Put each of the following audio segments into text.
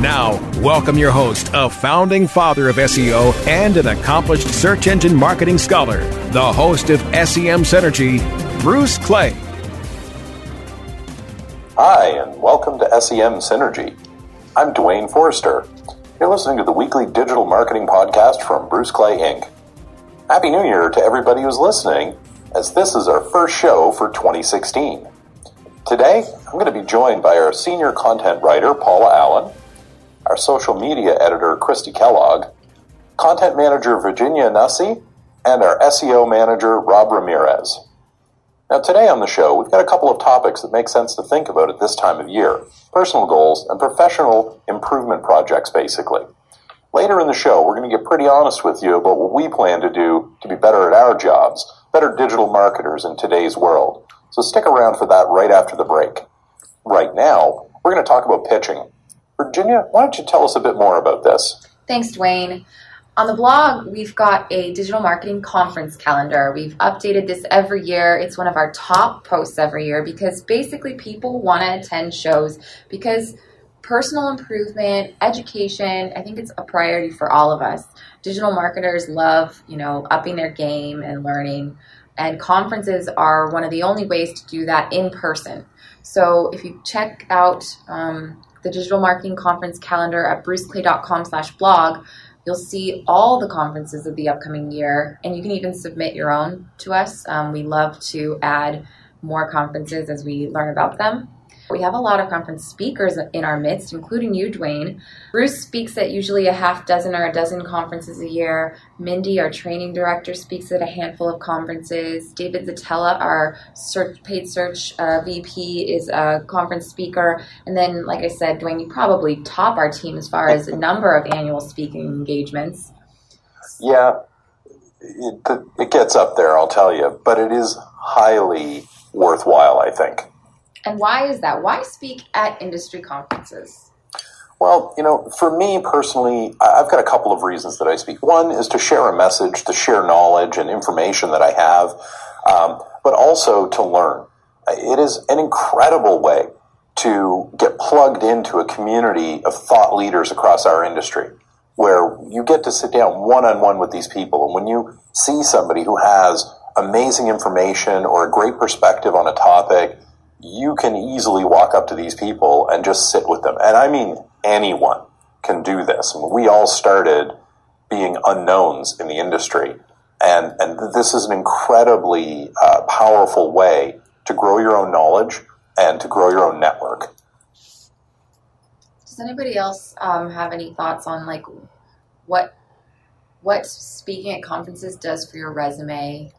Now, welcome your host, a founding father of SEO and an accomplished search engine marketing scholar, the host of SEM Synergy, Bruce Clay. Hi, and welcome to SEM Synergy. I'm Duane Forrester. You're listening to the weekly digital marketing podcast from Bruce Clay Inc. Happy New Year to everybody who's listening, as this is our first show for 2016. Today, I'm going to be joined by our senior content writer, Paula Allen, our social media editor, Kristi Kellogg, content manager, Virginia Nussey, and our SEO manager, Rob Ramirez. Now, today on the show, we've got a couple of topics that make sense to think about at this time of year personal goals and professional improvement projects, basically. Later in the show, we're going to get pretty honest with you about what we plan to do to be better at our jobs, better digital marketers in today's world. So stick around for that right after the break. Right now, we're going to talk about pitching. Virginia, why don't you tell us a bit more about this? Thanks, Duane. On the blog, we've got a digital marketing conference calendar. We've updated this every year. It's one of our top posts every year because basically people want to attend shows because personal improvement, education, I think it's a priority for all of us. Digital marketers love, you know, upping their game and learning, and conferences are one of the only ways to do that in person. So if you check out um, the digital marketing conference calendar at bruceclay.com slash blog, you'll see all the conferences of the upcoming year, and you can even submit your own to us. Um, we love to add more conferences as we learn about them. We have a lot of conference speakers in our midst, including you, Duane. Bruce speaks at usually a half dozen or a dozen conferences a year. Mindy, our training director, speaks at a handful of conferences. David Szetela, our search, paid search uh, VP, is a conference speaker. And then, like I said, Duane, you probably top our team as far as number of annual speaking engagements. Yeah, it, it gets up there, I'll tell you, but it is highly worthwhile, I think. And why is that? Why speak at industry conferences? Well, you know, for me personally, I've got a couple of reasons that I speak. One is to share a message, to share knowledge and information that I have, um, but also to learn. It is an incredible way to get plugged into a community of thought leaders across our industry where you get to sit down one on one with these people. And when you see somebody who has amazing information or a great perspective on a topic, you can easily walk up to these people and just sit with them. And I mean, anyone can do this. We all started being unknowns in the industry. And, and this is an incredibly uh, powerful way to grow your own knowledge and to grow your own network. Does anybody else um, have any thoughts on like what what speaking at conferences does for your resume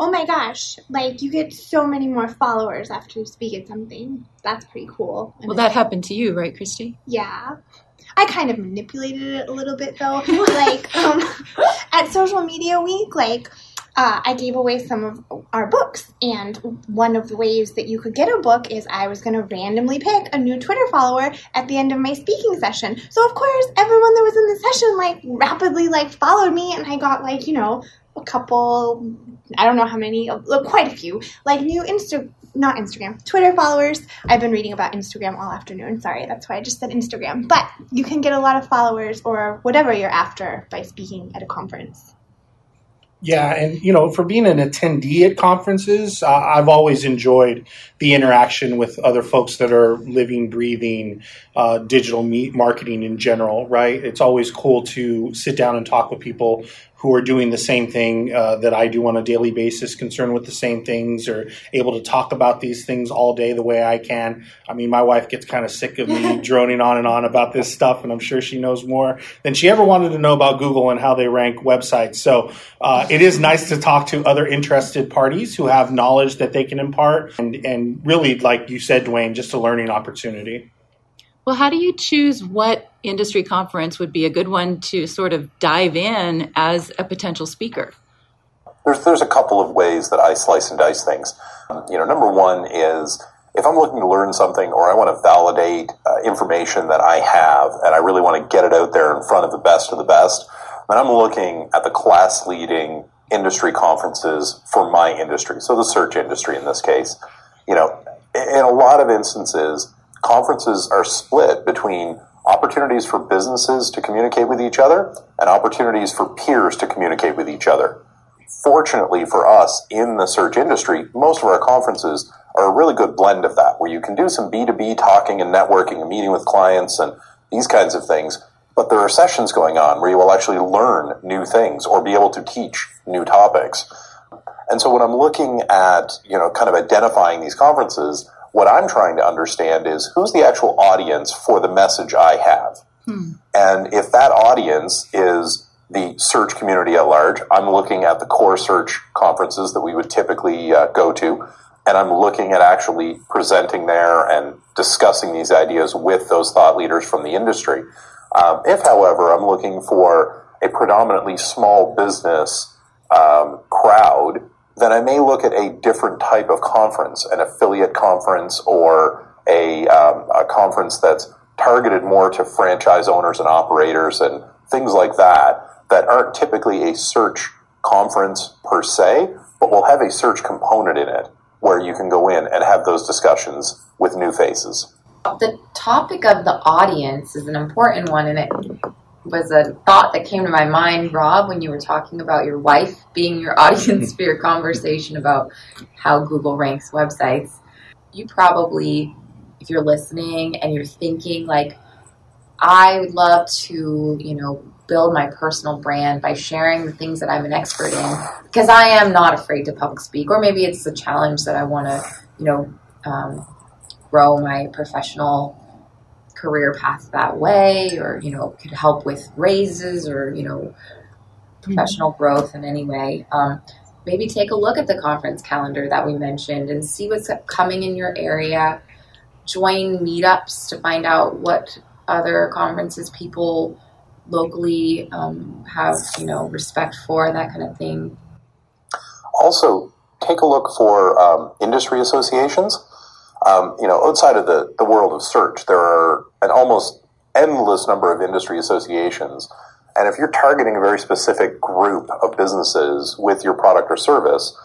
oh my gosh, like you get so many more followers after you speak at something. That's pretty cool. well, that happened to you, right, Kristi? Yeah. I kind of manipulated it a little bit though. like um, at social media week, like uh, I gave away some of our books, and one of the ways that you could get a book is I was going to randomly pick a new Twitter follower at the end of my speaking session. So of course, everyone that was in the session like rapidly like followed me, and I got like you know a couple, I don't know how many, quite a few, like new Insta, not Instagram, Twitter followers. I've been reading about Instagram all afternoon. Sorry, that's why I just said Instagram. But you can get a lot of followers or whatever you're after by speaking at a conference. Yeah, and you know, for being an attendee at conferences, uh, I've always enjoyed the interaction with other folks that are living, breathing uh, digital marketing in general. Right? It's always cool to sit down and talk with people who are doing the same thing uh, that I do on a daily basis, concerned with the same things, or able to talk about these things all day the way I can. I mean, my wife gets kind of sick of me droning on and on about this stuff, and I'm sure she knows more than she ever wanted to know about Google and how they rank websites. So uh, it is nice to talk to other interested parties who have knowledge that they can impart, and, and really, like you said, Duane, just a learning opportunity. Well, how do you choose what industry conference would be a good one to sort of dive in as a potential speaker? There's there's a couple of ways that I slice and dice things. You know, number one is if I'm looking to learn something or I want to validate uh, information that I have and I really want to get it out there in front of the best of the best, then I'm looking at the class leading industry conferences for my industry. So the search industry in this case. You know, in a lot of instances, conferences are split between opportunities for businesses to communicate with each other and opportunities for peers to communicate with each other. Fortunately for us in the search industry, most of our conferences are a really good blend of that, where you can do some B2B talking and networking and meeting with clients and these kinds of things. But there are sessions going on where you will actually learn new things or be able to teach new topics. And so when I'm looking at, you know, kind of identifying these conferences, what I'm trying to understand is who's the actual audience for the message I have. Hmm. And if that audience is the search community at large, I'm looking at the core search conferences that we would typically uh, go to and I'm looking at actually presenting there and discussing these ideas with those thought leaders from the industry. Um, if, however, I'm looking for a predominantly small business um, crowd, then I may look at a different type of conference, an affiliate conference or a, um, a conference that's targeted more to franchise owners and operators and things like that, that aren't typically a search conference per se, but will have a search component in it where you can go in and have those discussions with new faces. The topic of the audience is an important one, and it was a thought that came to my mind, Rob, when you were talking about your wife being your audience for your conversation about how Google ranks websites. You probably, if you're listening and you're thinking, like, I would love to, you know, build my personal brand by sharing the things that I'm an expert in because I am not afraid to public speak, or maybe it's a challenge that I want to, you know, um, grow my professional career path that way, or you know, could help with raises or you know, professional growth in any way. Um, maybe take a look at the conference calendar that we mentioned and see what's coming in your area. Join meetups to find out what other conferences people locally um, have you know respect for that kind of thing. Also, take a look for um, industry associations. Um, you know, outside of the, the world of search, there are an almost endless number of industry associations. And if you're targeting a very specific group of businesses with your product or service,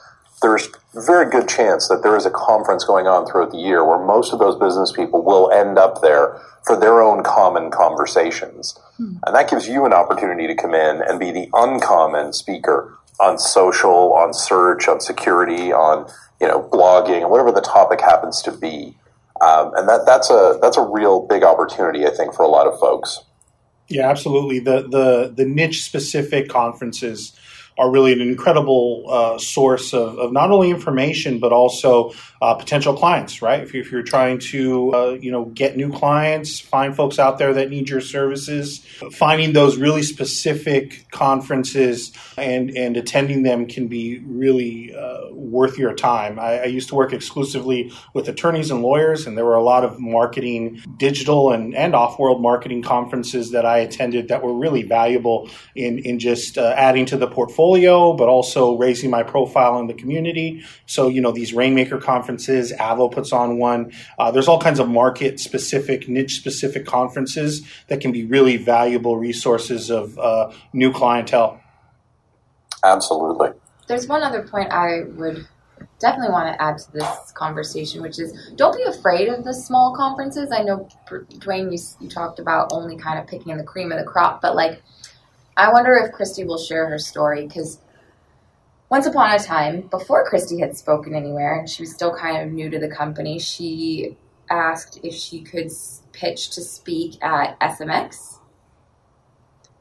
there's a very good chance that there is a conference going on throughout the year where most of those business people will end up there for their own common conversations. Hmm. And that gives you an opportunity to come in and be the uncommon speaker on social, on search, on security, on you know blogging, whatever the topic happens to be. Um, and that that's a that's a real big opportunity, I think, for a lot of folks. Yeah, absolutely. The the the niche specific conferences are really an incredible uh, source of, of, not only information but also uh, potential clients. Right? If, you, you're trying to uh, you know get new clients, find folks out there that need your services, finding those really specific conferences and and attending them can be really uh, worth your time. I, I used to work exclusively with attorneys and lawyers, and there were a lot of marketing, digital and and off world marketing conferences that I attended that were really valuable in in just uh, adding to the portfolio portfolio, but also raising my profile in the community. So, you know, these Rainmaker conferences, Avvo puts on one. Uh, there's all kinds of market specific, niche specific conferences that can be really valuable resources of uh, new clientele. Absolutely. There's one other point I would definitely want to add to this conversation, which is don't be afraid of the small conferences. I know, Duane, you, you talked about only kind of picking the cream of the crop, but like I wonder if Kristi will share her story because once upon a time, before Kristi had spoken anywhere and she was still kind of new to the company, she asked if she could pitch to speak at SMX.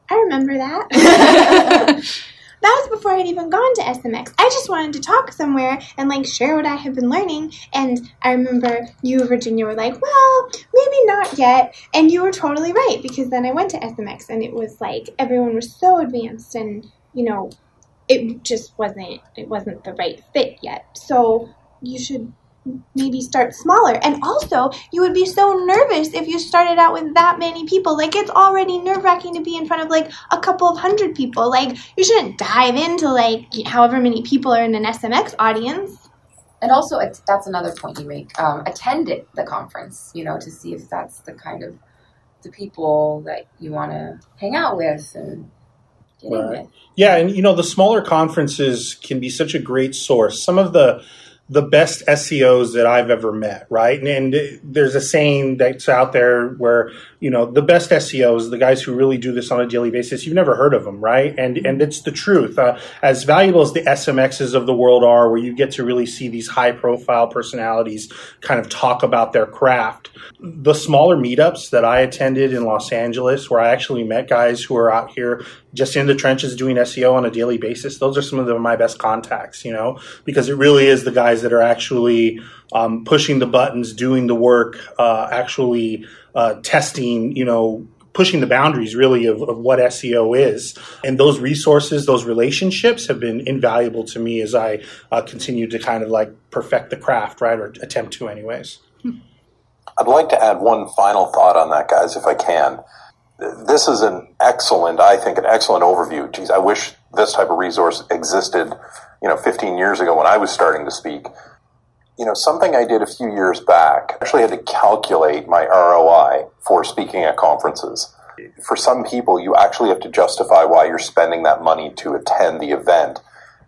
I remember that. That was before I'd even gone to SMX. I just wanted to talk somewhere and like share what I had been learning. And I remember you, Virginia, were like, well, maybe not yet. And you were totally right because then I went to SMX and it was like everyone was so advanced and, you know, it just wasn't it wasn't the right fit yet. So you should maybe start smaller. And also, you would be so nervous if you started out with that many people. Like, it's already nerve wracking to be in front of like a couple of hundred people. Like, you shouldn't dive into like however many people are in an SMX audience. And also, it's, that's another point you make. Um, attend it, the conference, you know, to see if that's the kind of the people that you want to hang out with and get in with. Yeah, and you know the smaller conferences can be such a great source. Some of the the best SEOs that I've ever met, right? And, and there's a saying that's out there where you know the best SEOs, the guys who really do this on a daily basis, you've never heard of them, right? And and it's the truth. Uh, as valuable as the SMXs of the world are, where you get to really see these high profile personalities kind of talk about their craft, the smaller meetups that I attended in Los Angeles, where I actually met guys who are out here just in the trenches doing SEO on a daily basis, those are some of the, my best contacts, you know, because it really is the guys that are actually um, pushing the buttons, doing the work, uh, actually uh, testing, you know, pushing the boundaries really of, of what SEO is. And those resources, those relationships have been invaluable to me as I uh, continue to kind of like perfect the craft, right, or attempt to, anyways. I'd like to add one final thought on that, guys, if I can. This is an excellent, I think, an excellent overview. Geez, I wish this type of resource existed, you know, 15 years ago when I was starting to speak. You know, something I did a few years back, I actually had to calculate my ROI for speaking at conferences. For some people, you actually have to justify why you're spending that money to attend the event.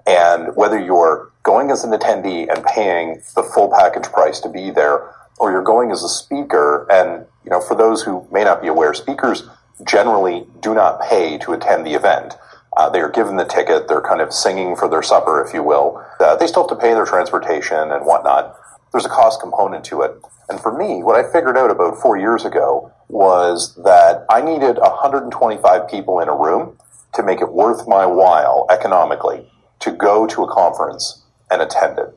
And whether you're going as an attendee and paying the full package price to be there, or you're going as a speaker, and you know, for those who may not be aware, speakers generally do not pay to attend the event. Uh, they are given the ticket. They're kind of singing for their supper, if you will. Uh, they still have to pay their transportation and whatnot. There's a cost component to it. And for me, what I figured out about four years ago was that I needed 125 people in a room to make it worth my while economically to go to a conference and attend it.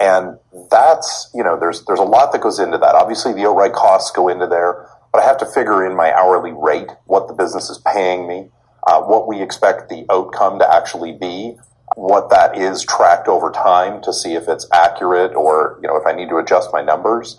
And that's, you know, there's, there's a lot that goes into that. Obviously the outright costs go into there, but I have to figure in my hourly rate, what the business is paying me, uh, what we expect the outcome to actually be, what that is tracked over time to see if it's accurate or, you know, if I need to adjust my numbers.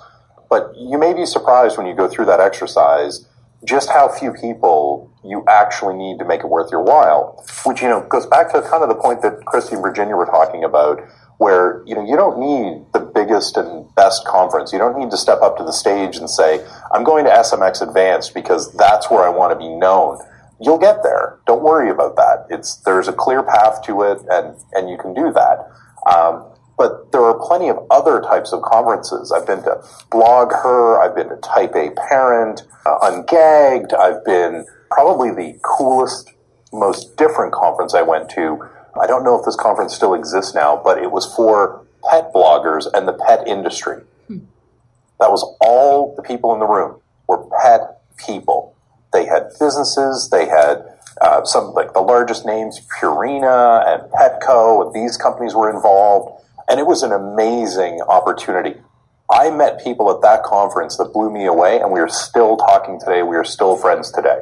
But you may be surprised when you go through that exercise just how few people you actually need to make it worth your while, which, you know, goes back to kind of the point that Kristi and Virginia were talking about, where, you know, you don't need the biggest and best conference. You don't need to step up to the stage and say, I'm going to SMX Advanced because that's where I want to be known. You'll get there. Don't worry about that. It's, there's a clear path to it and, and you can do that. Um, but there are plenty of other types of conferences. I've been to BlogHer, I've been to Type A Parent, uh, Ungagged, I've been probably the coolest, most different conference I went to. I don't know if this conference still exists now, but it was for pet bloggers and the pet industry. That was all the people in the room were pet people. They had businesses, they had uh, some like the largest names, Purina and Petco, and these companies were involved. And it was an amazing opportunity. I met people at that conference that blew me away, and we are still talking today. We are still friends today.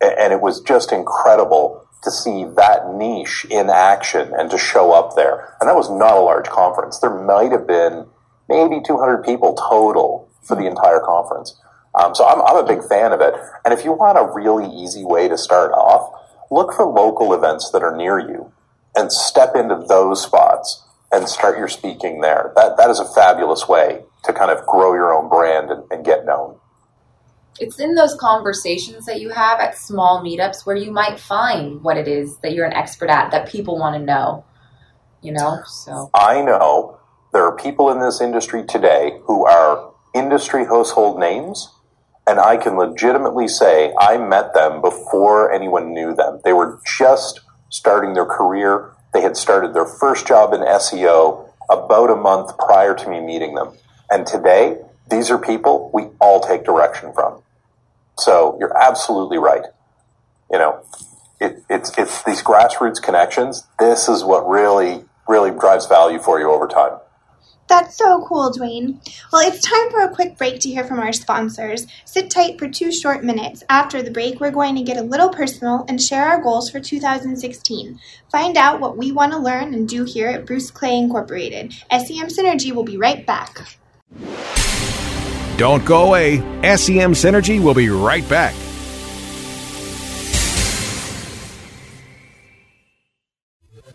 And it was just incredible to see that niche in action and to show up there. And that was not a large conference. There might have been maybe 200 people total for the entire conference. Um, so I'm, I'm a big fan of it. And if you want a really easy way to start off, look for local events that are near you and step into those spots and start your speaking there. That, that is a fabulous way to kind of grow your own brand and, and get known. It's in those conversations that you have at small meetups where you might find what it is that you're an expert at that people want to know. You know, so I know there are people in this industry today who are industry household names, and I can legitimately say I met them before anyone knew them. They were just starting their career. They had started their first job in SEO about a month prior to me meeting them. And today, these are people we all take direction from. So you're absolutely right. You know, it, it's, it's these grassroots connections. This is what really, really drives value for you over time. That's so cool, Duane. Well, it's time for a quick break to hear from our sponsors. Sit tight for two short minutes. After the break, we're going to get a little personal and share our goals for 2016. Find out what we want to learn and do here at Bruce Clay Incorporated. SEM Synergy will be right back. Don't go away. SEM Synergy will be right back.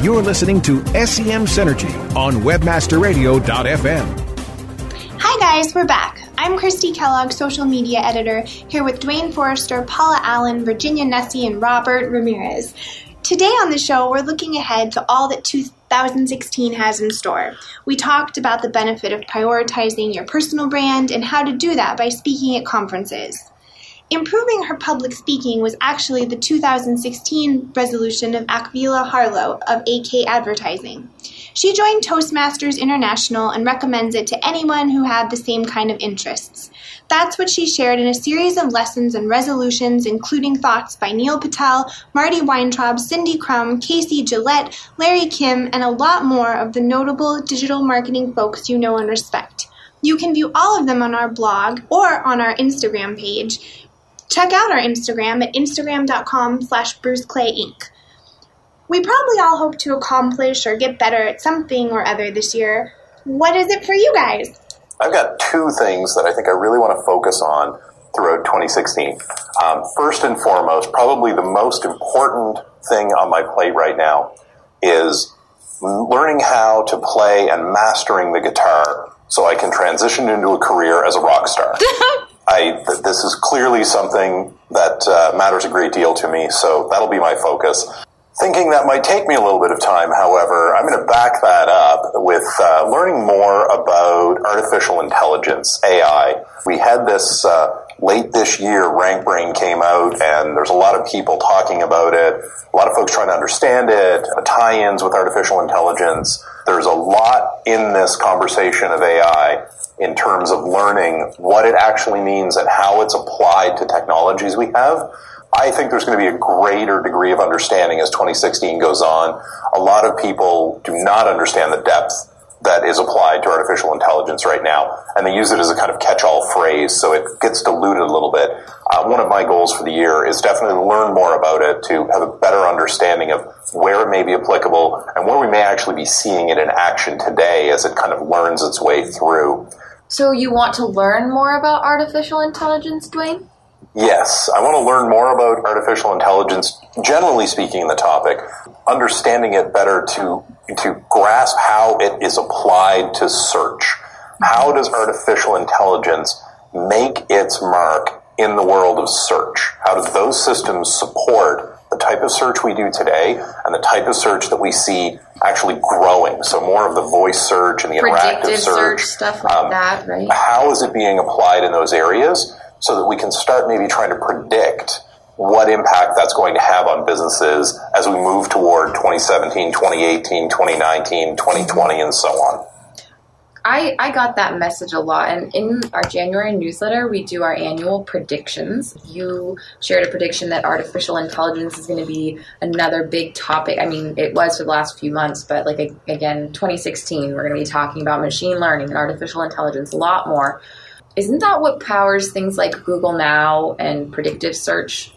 You're listening to SEM Synergy on WebmasterRadio.fm. Hi guys, we're back. I'm Kristi Kellogg, social media editor, here with Duane Forrester, Paula Allen, Virginia Nussey, and Robert Ramirez. Today on the show, we're looking ahead to all that 2016 has in store. We talked about the benefit of prioritizing your personal brand and how to do that by speaking at conferences. Improving her public speaking was actually the 2016 resolution of Akvila Harlow of AK Advertising. She joined Toastmasters International and recommends it to anyone who had the same kind of interests. That's what she shared in a series of lessons and resolutions, including thoughts by Neil Patel, Marty Weintraub, Cindy Krum, Casey Gillette, Larry Kim, and a lot more of the notable digital marketing folks you know and respect. You can view all of them on our blog or on our Instagram page. Check out our Instagram at instagram.com slash bruceclayinc. We probably all hope to accomplish or get better at something or other this year. What is it for you guys? I've got two things that I think I really want to focus on throughout 2016. Um, first and foremost, probably the most important thing on my plate right now is learning how to play and mastering the guitar so I can transition into a career as a rock star. I, th- this is clearly something that uh, matters a great deal to me, so that'll be my focus. Thinking that might take me a little bit of time, however, I'm going to back that up with uh, learning more about artificial intelligence, AI. We had this uh, late this year, RankBrain came out, and there's a lot of people talking about it, a lot of folks trying to understand it, tie ins with artificial intelligence. There's a lot in this conversation of AI in terms of learning what it actually means and how it's applied to technologies we have. I think there's going to be a greater degree of understanding as 2016 goes on. A lot of people do not understand the depth that is applied to artificial intelligence right now, and they use it as a kind of catch-all phrase, so it gets diluted a little bit. Uh, one of my goals for the year is definitely to learn more about it, to have a better understanding of where it may be applicable and where we may actually be seeing it in action today as it kind of learns its way through. So you want to learn more about artificial intelligence, Duane? Yes, I want to learn more about artificial intelligence, generally speaking, the topic, understanding it better to, to grasp how it is applied to search. How mm-hmm. does artificial intelligence make its mark in the world of search? How do those systems support the type of search we do today and the type of search that we see actually growing? So more of the voice search and the interactive search, search. stuff like Um, that, right? how is it being applied in those areas so that we can start maybe trying to predict what impact that's going to have on businesses as we move toward 2017, 2018, 2019, 2020, and so on. I, I got that message a lot. And in our January newsletter, we do our annual predictions. You shared a prediction that artificial intelligence is going to be another big topic. I mean, it was for the last few months, but like again, 2016, we're going to be talking about machine learning and artificial intelligence a lot more. Isn't that what powers things like Google Now and predictive search?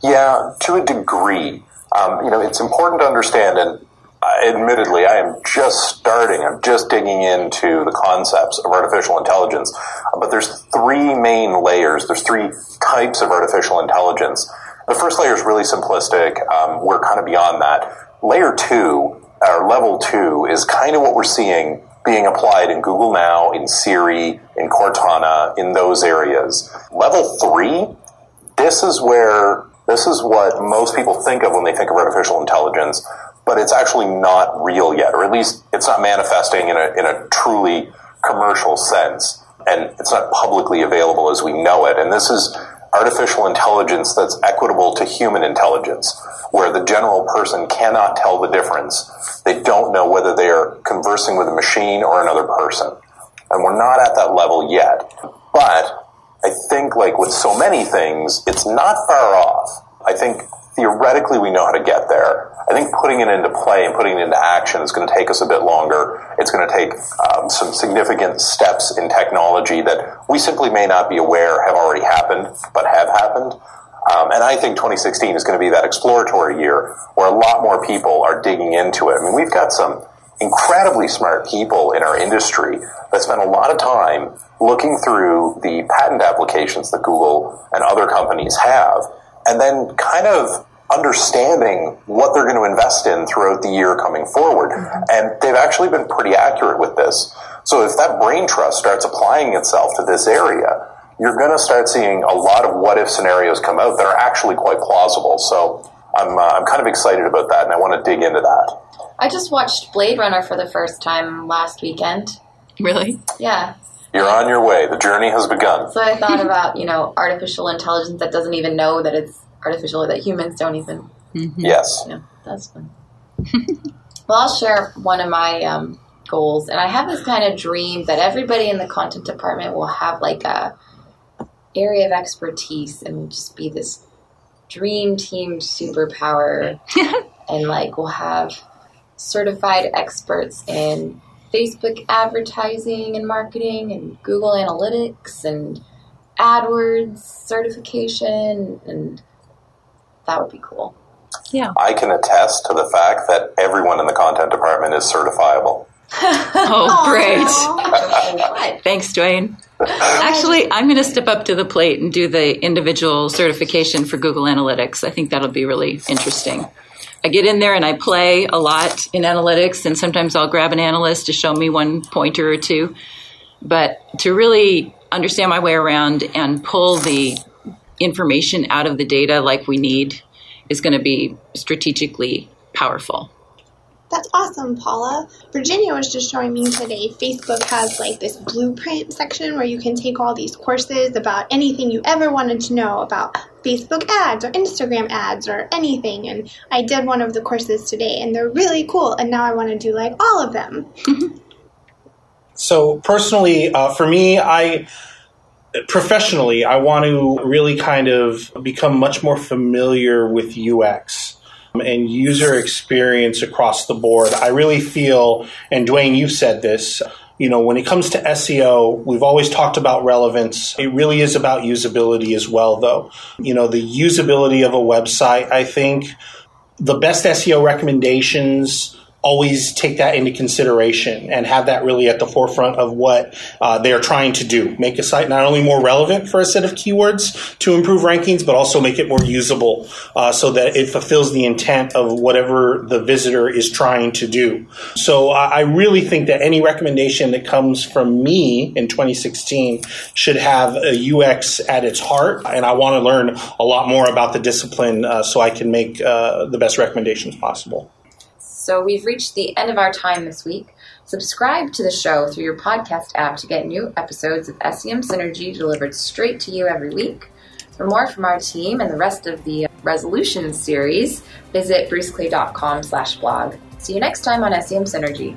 Yeah, to a degree. Um, you know, it's important to understand, and admittedly, I am just starting. I'm just digging into the concepts of artificial intelligence. But there's three main layers. There's three types of artificial intelligence. The first layer is really simplistic. Um, we're kind of beyond that. Layer two, or level two, is kind of what we're seeing being applied in Google Now, in Siri, in Cortana, in those areas. Level three, this is where this is what most people think of when they think of artificial intelligence, but it's actually not real yet, or at least it's not manifesting in a in a truly commercial sense, and it's not publicly available as we know it. And this is artificial intelligence that's equitable to human intelligence, where the general person cannot tell the difference. They don't know whether they are conversing with a machine or another person. And we're not at that level yet. But I think, like with so many things, it's not far off. I think theoretically we know how to get there. I think putting it into play and putting it into action is going to take us a bit longer. It's going to take um, some significant steps in technology that we simply may not be aware have already happened, but have happened. Um, and I think 2016 is going to be that exploratory year where a lot more people are digging into it. I mean, we've got some incredibly smart people in our industry that spend a lot of time looking through the patent applications that Google and other companies have, and then kind of understanding what they're going to invest in throughout the year coming forward. And they've actually been pretty accurate with this. So if that brain trust starts applying itself to this area, you're going to start seeing a lot of what if scenarios come out that are actually quite plausible. So I'm, uh, I'm kind of excited about that, and I want to dig into that. I just watched Blade Runner for the first time last weekend. Really? Yeah. You're on your way. The journey has begun. So I thought about, you know, artificial intelligence that doesn't even know that it's artificial, or that humans don't even. Yes. Yeah, that's fun. well, I'll share one of my um, goals, and I have this kind of dream that everybody in the content department will have like a area of expertise, and will just be this dream team superpower, and like we'll have certified experts in Facebook advertising and marketing, and Google Analytics, and AdWords certification, and that would be cool. Yeah. I can attest to the fact that everyone in the content department is certifiable. Oh, great. Thanks, Duane. Actually, I'm going to step up to the plate and do the individual certification for Google Analytics. I think that'll be really interesting. I get in there and I play a lot in analytics, and sometimes I'll grab an analyst to show me one pointer or two. But to really understand my way around and pull the information out of the data like we need is going to be strategically powerful. That's awesome, Paula. Virginia was just showing me today Facebook has like this blueprint section where you can take all these courses about anything you ever wanted to know about Facebook ads or Instagram ads or anything. And I did one of the courses today and they're really cool. And now I want to do like all of them. So personally, uh, for me, I professionally, I want to really kind of become much more familiar with UX um, and user experience across the board. I really feel, and Duane, you've said this, you know, when it comes to SEO, we've always talked about relevance. It really is about usability as well, though. You know, the usability of a website, I think the best SEO recommendations always take that into consideration and have that really at the forefront of what uh, they're trying to do. Make a site not only more relevant for a set of keywords to improve rankings, but also make it more usable uh, so that it fulfills the intent of whatever the visitor is trying to do. So I really think that any recommendation that comes from me in 2016 should have a UX at its heart, and I want to learn a lot more about the discipline uh, so I can make uh, the best recommendations possible. So we've reached the end of our time this week. Subscribe to the show through your podcast app to get new episodes of SEM Synergy delivered straight to you every week. For more from our team and the rest of the resolution series, visit bruceclay.com slash blog. See you next time on SEM Synergy.